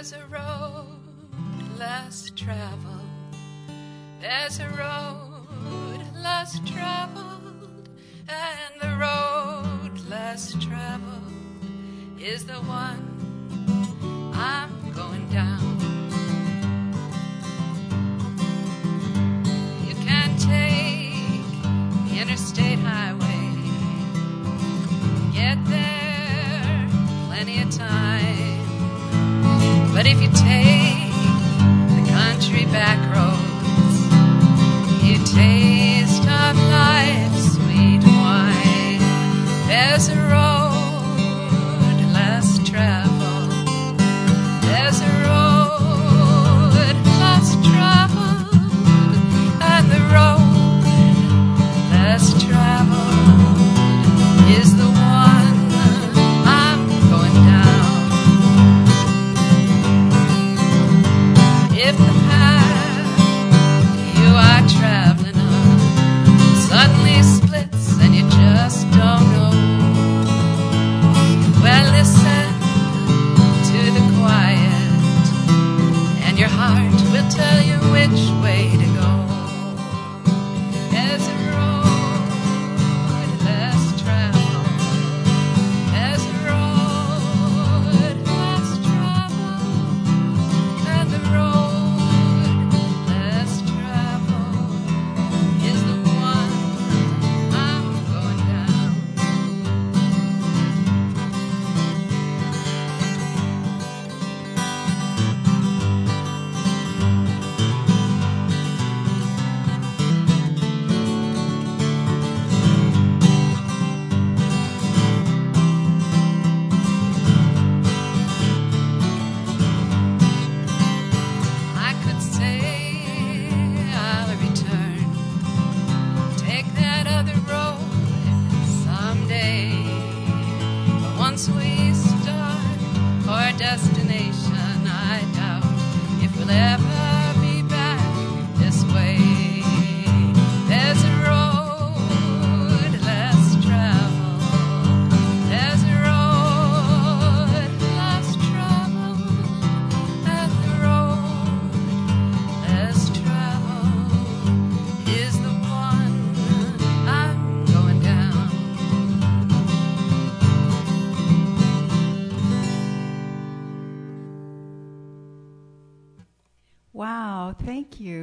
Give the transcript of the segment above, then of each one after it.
There's a road less traveled. There's a road less traveled, and the road less traveled is the one I'm going down. You can take the interstate highway, get there plenty of time. But if you take the country back roads, you taste of life's sweet wine. There's a road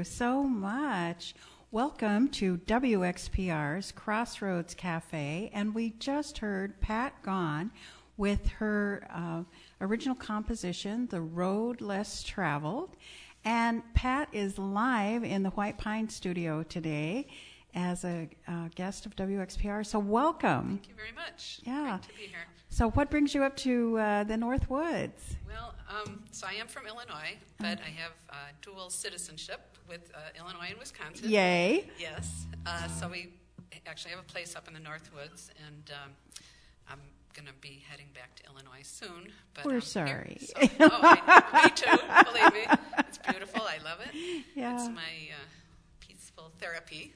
so much. Welcome to WXPR's Crossroads Cafe, and we just heard Pat Gaughan with her uh, original composition, The Road Less Traveled. And Pat is live in the White Pine studio today as a uh, guest of WXPR, so welcome. Thank you very much. Yeah. Great to be here. So, what brings you up to uh, the North Woods? Well, um, so I am from Illinois, but I have uh, dual citizenship with uh, Illinois and Wisconsin. Yay! Yes. Uh, so we actually have a place up in the North Woods, and um, I'm going to be heading back to Illinois soon. But We're I'm sorry. Here. So, oh, I, me too. Believe me, it's beautiful. I love it. Yeah. It's my uh, peaceful therapy.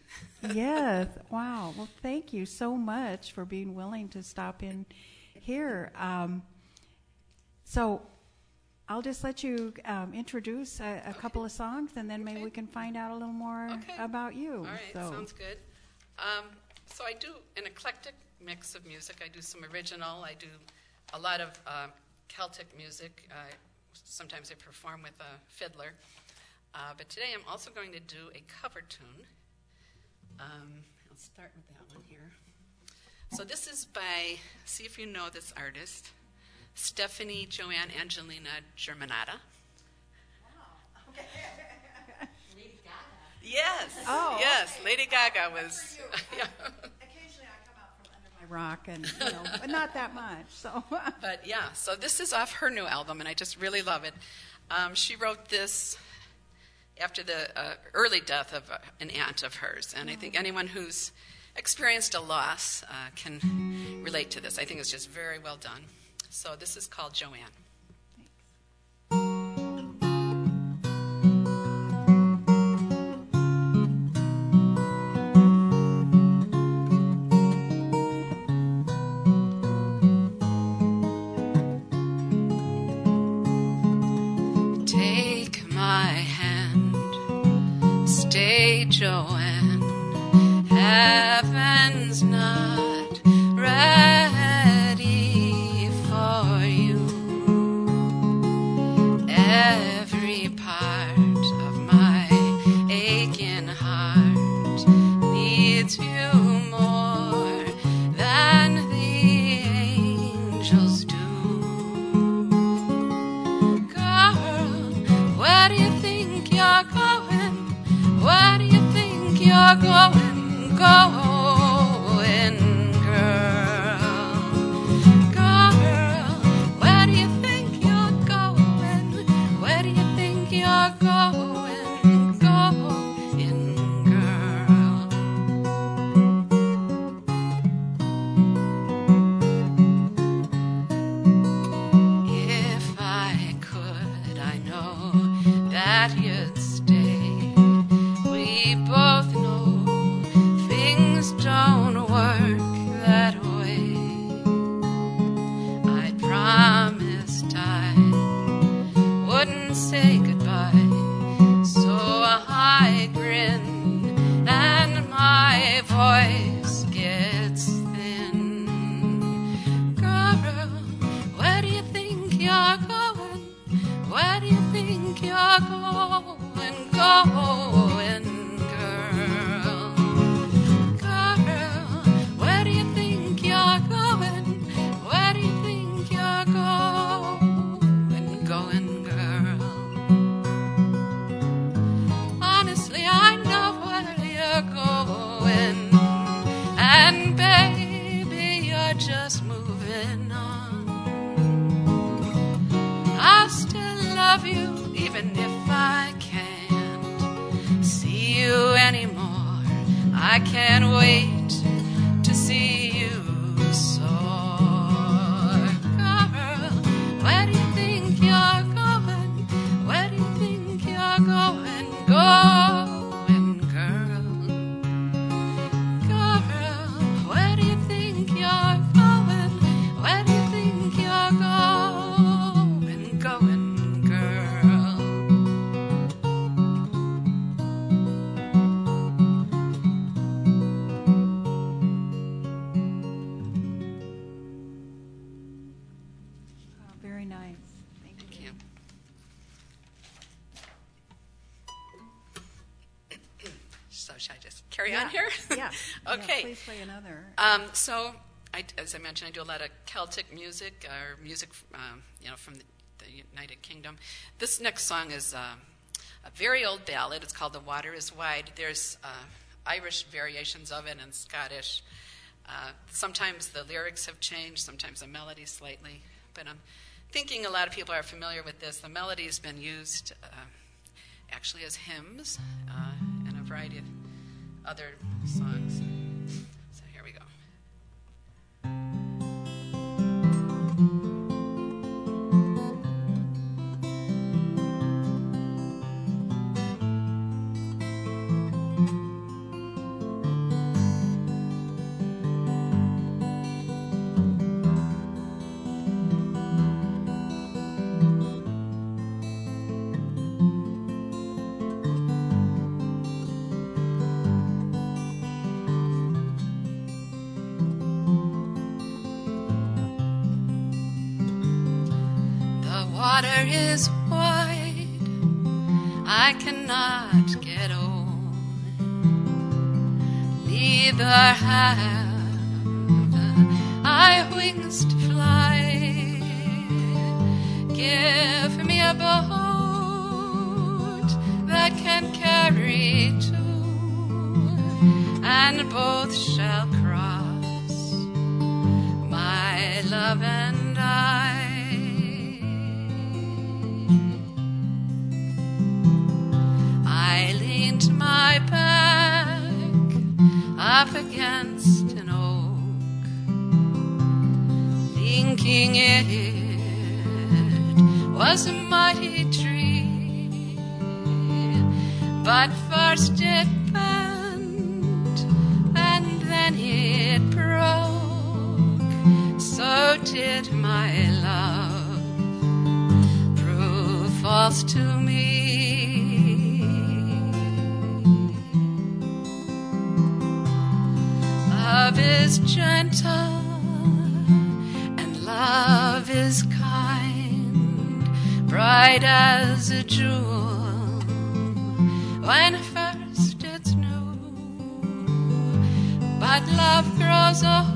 yes. Wow. Well, thank you so much for being willing to stop in here. Um, so I'll just let you um, introduce a, a couple of songs, and then maybe Okay. we can find out a little more Okay. about you. All right, so, sounds good. Um, so I do an eclectic mix of music. I do some original. I do a lot of uh, Celtic music. Uh, sometimes I perform with a fiddler. Uh, but today I'm also going to do a cover tune. Um, I'll start with that one here. So this is by, see if you know this artist, Stefani Joanne Angelina Germanotta. Wow. Okay. Lady Gaga. Yes. Oh, yes. Lady Gaga was. yeah. Occasionally, I come out from under my rock, and you know, but not that much. So, But yeah, so this is off her new album, and I just really love it. Um, she wrote this after the uh, early death of uh, an aunt of hers, and I think anyone who's experienced a loss uh, can relate to this. I think it's just very well done. So this is called Joanne. Should I just carry on here? Yeah. okay. Yeah, please play another. Um, so, I, as I mentioned, I do a lot of Celtic music, or music, um, you know, from the, the United Kingdom. This next song is uh, a very old ballad. It's called "The Water Is Wide." There's uh, Irish variations of it and Scottish. Uh, sometimes the lyrics have changed, sometimes the melody slightly, but I'm thinking a lot of people are familiar with this. The melody has been used uh, actually as hymns uh, and a variety of other songs. I cannot get on. Neither have I wings to fly. Give me a boat that can carry two, and both shall my back up against an oak, thinking it was a mighty tree, but first it bent and then it broke. So did my love prove false to me. Love is gentle and love is kind, bright as a jewel when first it's new. But love grows old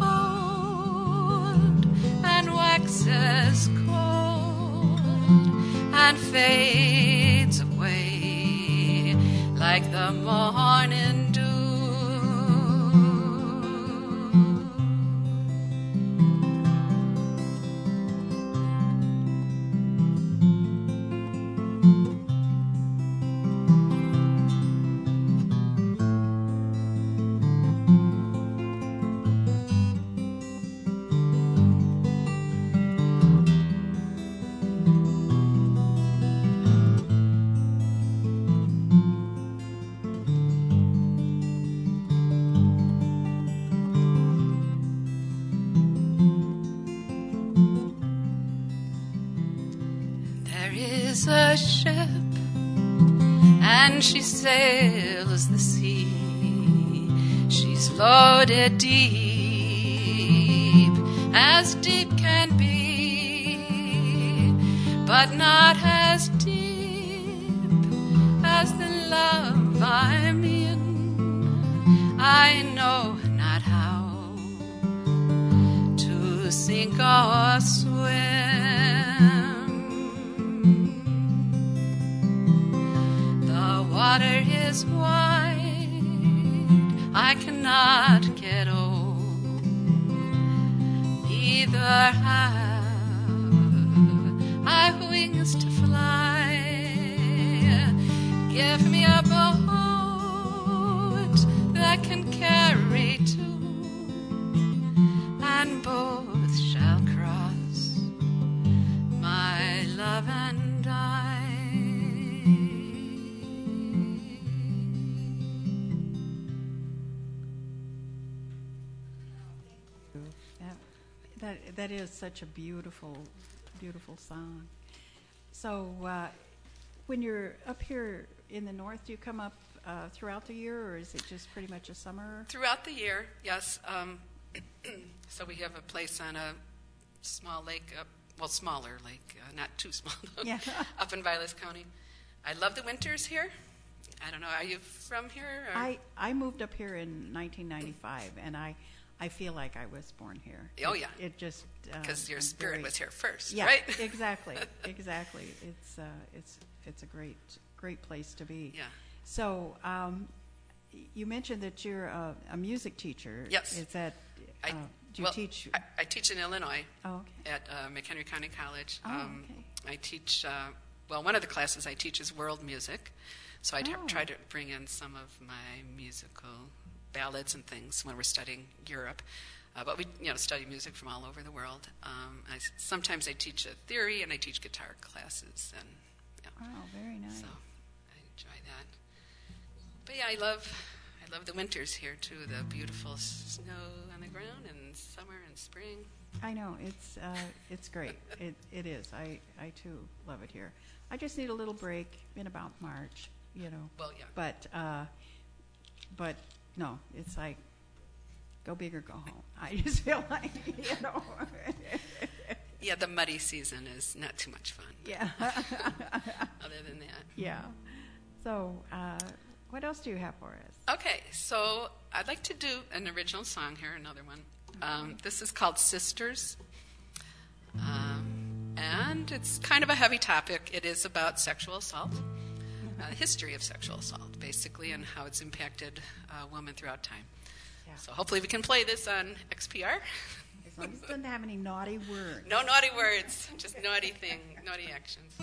and waxes cold and fades away like the morning loaded deep, as deep can be, but not as deep as the love I'm in. I know not how to sink or swim. The water is wide, I cannot have I wings to fly. Give me a that, that is such a beautiful, beautiful song. So, uh, when you're up here in the north, do you come up uh, throughout the year, or is it just pretty much a summer? Throughout the year, yes. Um, so we have a place on a small lake, up, well, smaller lake, uh, not too small, Yeah. up in Vilas County. I love the winters here. I don't know, are you from here? Or? I, I moved up here in 1995, and I, I feel like I was born here. Oh, yeah. It just uh, Because your spirit very- was here first, Yeah, right? exactly, exactly. It's uh, it's it's a great great place to be. Yeah. So, um, you mentioned that you're a, a music teacher. Yes. Is that uh, I, do you well, teach? I, I teach in Illinois oh, okay. at uh, McHenry County College. Oh, Um, okay. I teach, uh, well, one of the classes I teach is world music. So I Oh. try to bring in some of my musical ballads and things when we're studying Europe. Uh, but we, you know, study music from all over the world. Um, I sometimes I teach a theory and I teach guitar classes, and yeah, Wow, very nice. so I enjoy that. But yeah, I love, I love the winters here too. The beautiful snow on the ground, and summer and spring. I know it's uh, it's great. it it is. I I too love it here. I just need a little break in about March, you know. Well, yeah. But uh, but no, it's like go big or go home. I just feel like you know. Yeah, the muddy season is not too much fun. yeah, Other than that. yeah. So uh, what else do you have for us? Okay, so I'd like to do an original song here, another one. Um, this is called Sisters. Um, and it's kind of a heavy topic. It is about sexual assault, uh, history of sexual assault, basically, and how it's impacted uh, women throughout time. Yeah. So hopefully we can play this on XPR. As long as it doesn't have any naughty words. No naughty words, just naughty thing, naughty actions.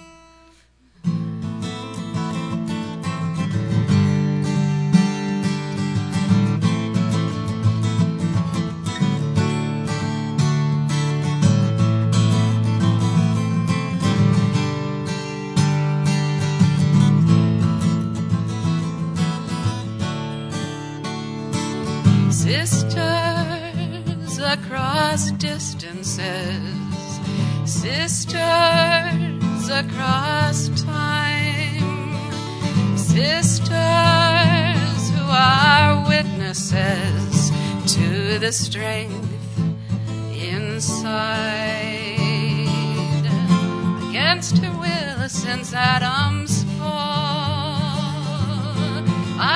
Across distances, sisters across time, sisters who are witnesses to the strength inside. Against her will, since Adam's fall,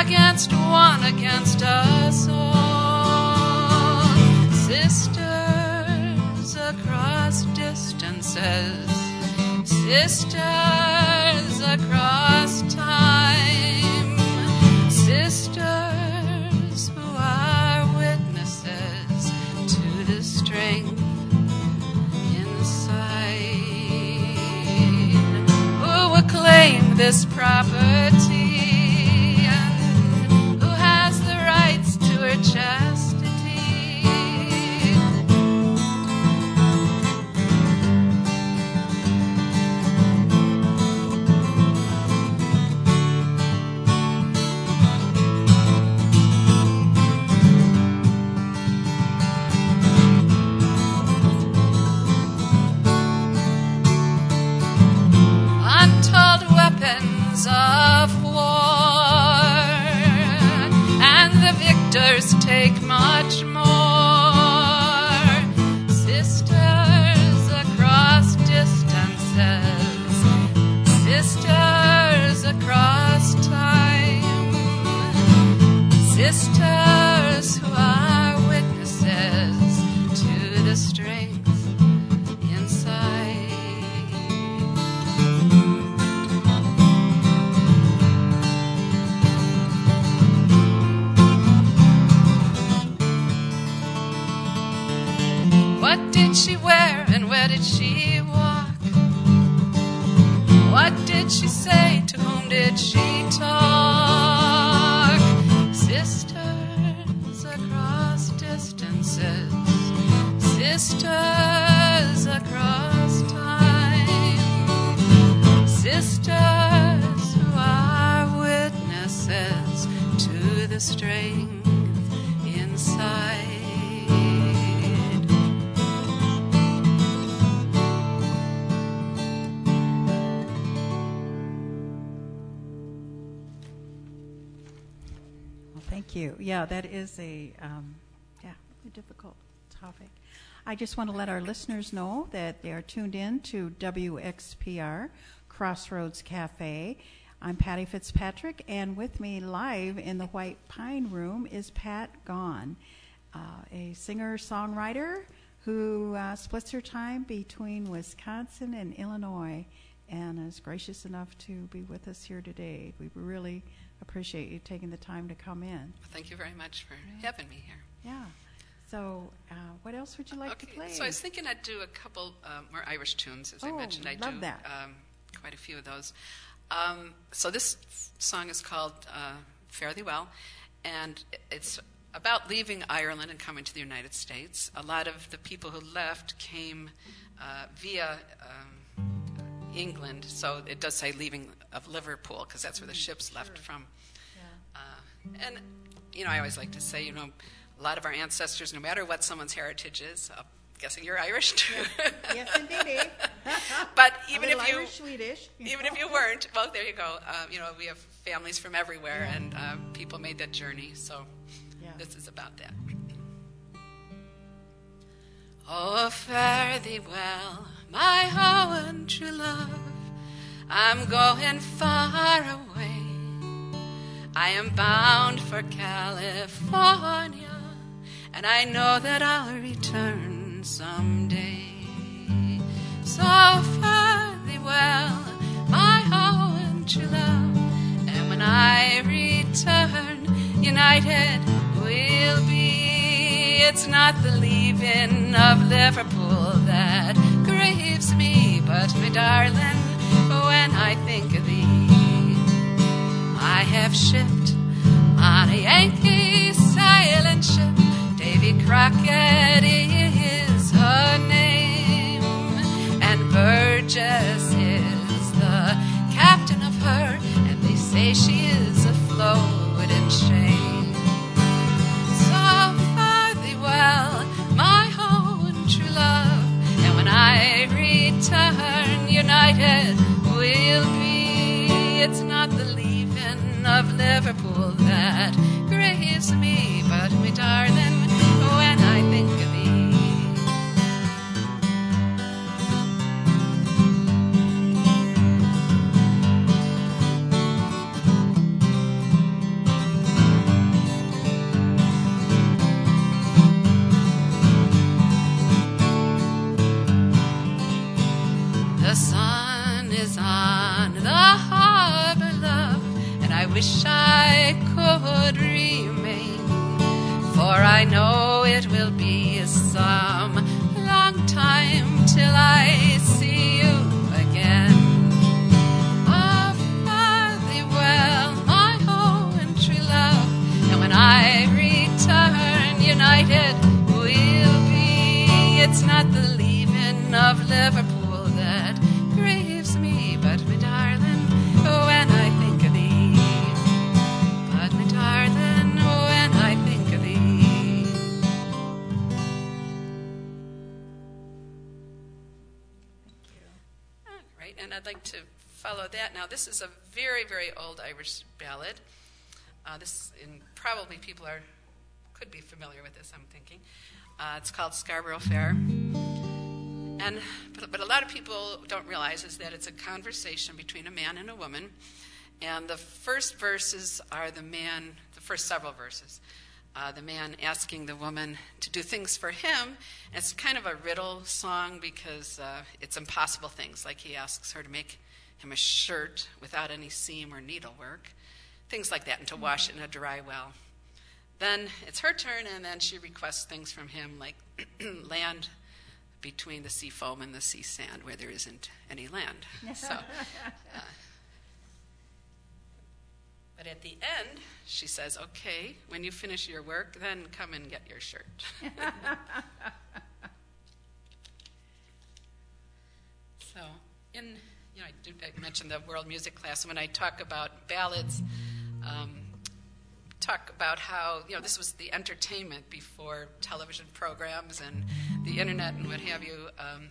against one, against us all, sisters across distances, sisters across time, sisters who are witnesses to the strength inside, who will claim this property and who has the rights to her chastity. Of where did she walk? What did she say? To whom did she talk? Sisters across distances, sisters across time, sisters who are witnesses to the strength inside. You. Yeah, that is a um, yeah a difficult topic. I just want to let our listeners know that they are tuned in to WXPR Crossroads Cafe. I'm Patty Fitzpatrick, and with me live in the White Pine Room is Pat Gaughan, uh, a singer songwriter who uh, splits her time between Wisconsin and Illinois and is gracious enough to be with us here today. We really appreciate you taking the time to come in. Thank you very much for having me here. Yeah. So, uh, what else would you like to play? So I was thinking I'd do a couple um, more Irish tunes, as I Oh, mentioned. I do. Um, quite a few of those. Um, so this song is called uh, "Fare Thee Well," and it's about leaving Ireland and coming to the United States. A lot of the people who left came uh, via. Um, England, so it does say leaving of Liverpool because that's where the ships left from. Uh, and, you know, I always like to say, you know, a lot of our ancestors, no matter what someone's heritage is, I'm guessing you're Irish too. yes, indeed. but even if you, Irish, Swedish. even if you weren't, well, there you go. Uh, you know, we have families from everywhere, and uh, people made that journey. So Yeah. this is about that. Oh, fare thee well, my own true love. I'm going far away. I am bound for California, and I know that I'll return someday. So fare thee well, my own true love, and when I return, united we'll be. It's not the leaving of Liverpool that grieves me, but my darling, when I think of thee. I have shipped on a Yankee sailing ship. Davy Crockett is her name, and Burgess is the captain of her, and they say she is afloat in shame. Return, united we'll be. It's not the leaving of Liverpool that follow that. Now, this is a very, very old Irish ballad. Uh, this, in, probably people are could be familiar with this. I'm thinking. Uh, it's called Scarborough Fair, and but, but a lot of people don't realize is that it's a conversation between a man and a woman, and the first verses are the man. The first several verses. Uh, the man asking the woman to do things for him. It's kind of a riddle song because uh, it's impossible things, like he asks her to make him a shirt without any seam or needlework, things like that, and to wash it in a dry well. Then it's her turn, and then she requests things from him, like land between the sea foam and the sea sand, where there isn't any land. So, uh, but at the end, she says, "Okay, when you finish your work, then come and get your shirt." so, in you know, I, mentioned the world music class, and when I talk about ballads. Um, talk about how you know this was the entertainment before television programs and the internet and what have you. Um,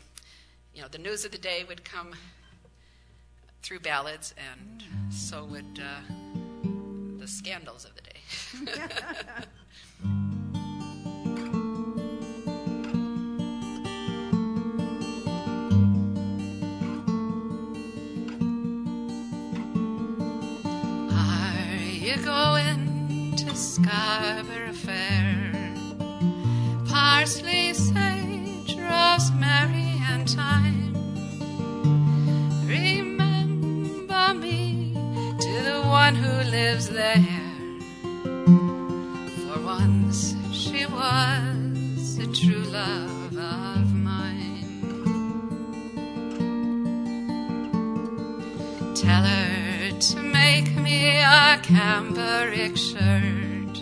you know, the news of the day would come through ballads, and so would uh, the scandals of the day. You going to Scarborough Fair? Parsley, sage, rosemary, and thyme. Remember me to the one who lives there. A cambric shirt,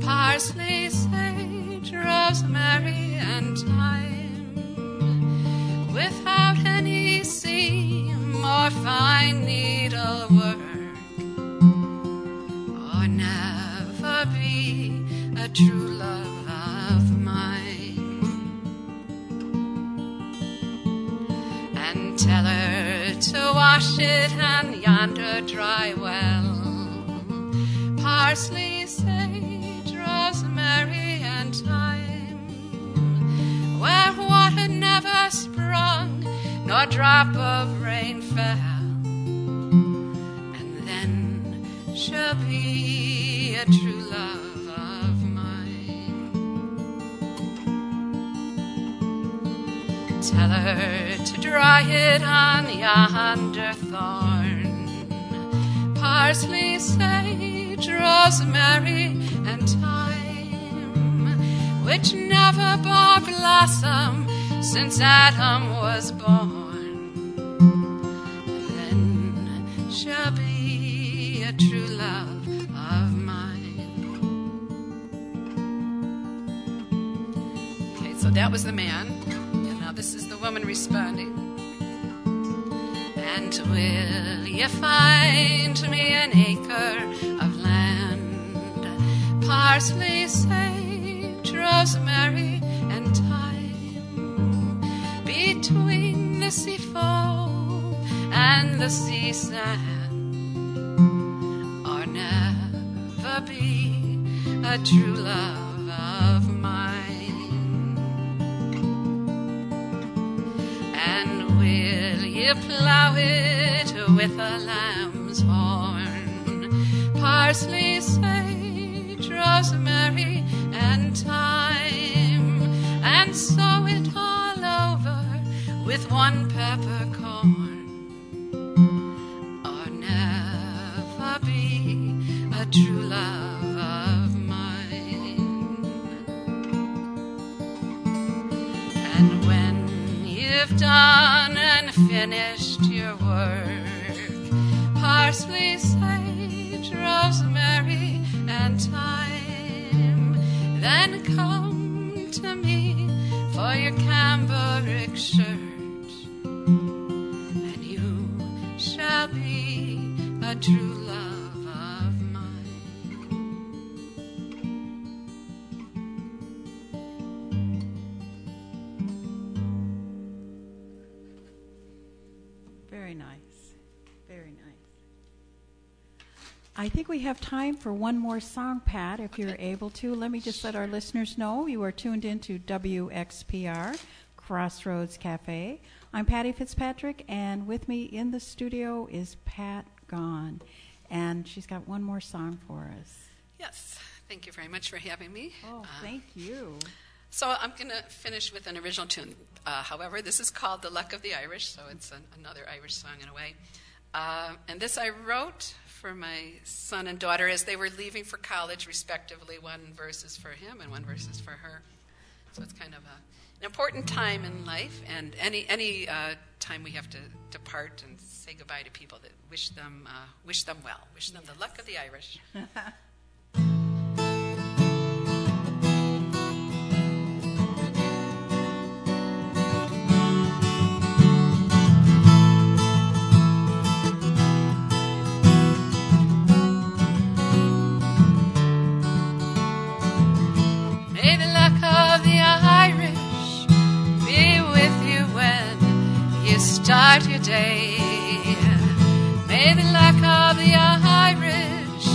parsley, sage, rosemary, and thyme, without any seam or fine needlework, or never be a true love of mine. And tell her to wash it in yonder dry well. Parsley, sage, rosemary, and thyme, where water never sprung, nor drop of rain fell. And then she'll be a true love of mine. Tell her to dry it on yonder thorn. Parsley, sage, rosemary, and thyme, which never bore blossom since Adam was born. Then shall be a true love of mine. Okay, so that was the man. And now this is the woman responding. And will you find me an acre of? Parsley, sage, rosemary, and thyme. Between the sea foam and the sea sand. Or never be a true love of mine. And will you plow it with a lamb's horn? Parsley, sage, rosemary, and thyme, and sow it all over with one peppercorn or never be a true love of mine. And when you've done and finished come to me for your cambric shirt, I think we have time for one more song, Pat, if you're able to. Let me just let our listeners know you are tuned into WXPR, Crossroads Cafe. I'm Patty Fitzpatrick, and with me in the studio is Pat Gaughan. And she's got one more song for us. Yes, thank you very much for having me. Oh, Uh, thank you. So I'm going to finish with an original tune. Uh, however, this is called "The Luck of the Irish," so it's an, another Irish song in a way. Uh, and this I wrote for my son and daughter as they were leaving for college, respectively. One verse is for him, and one verse is for her. So it's kind of a, an important time in life, and any any uh, time we have to depart and say goodbye to people that wish them uh, wish them well, wish them the luck of the Irish. May the luck of the Irish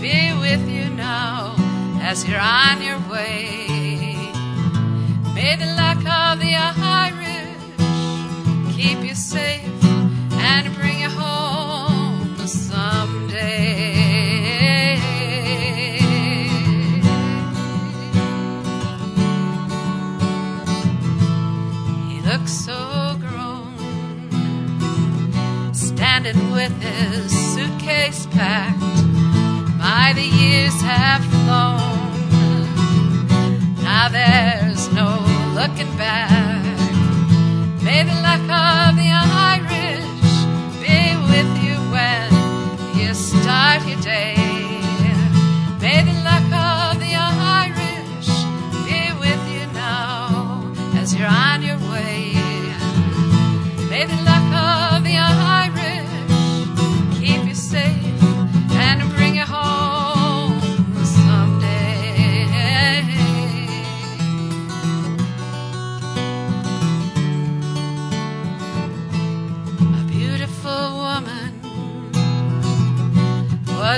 be with you now as you're on your way. May the luck of the Irish keep you safe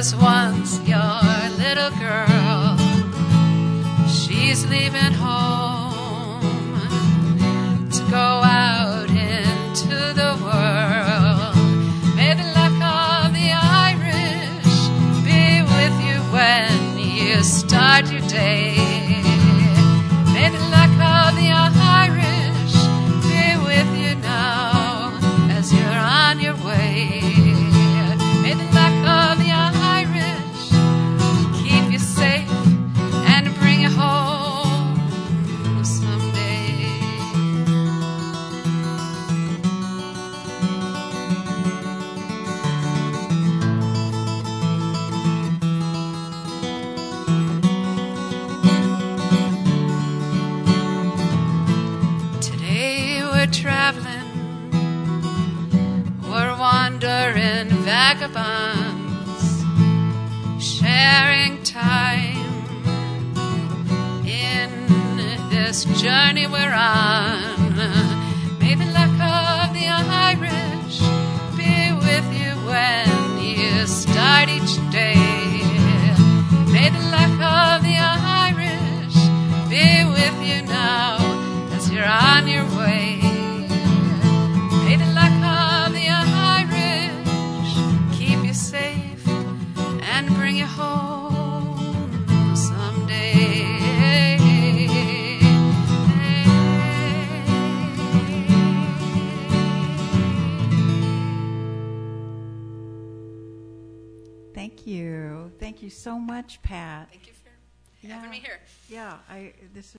was once your little girl. She's leaving home to go out into the world. May the luck of the Irish be with you when you start your day. We're traveling, we're wandering vagabonds, sharing time in this journey we're on. May the luck of the Irish be with you when you start each day. May the luck of the Irish be with you now as you're on your way. Thank you so much, Pat. Thank you for having me here. Yeah, I this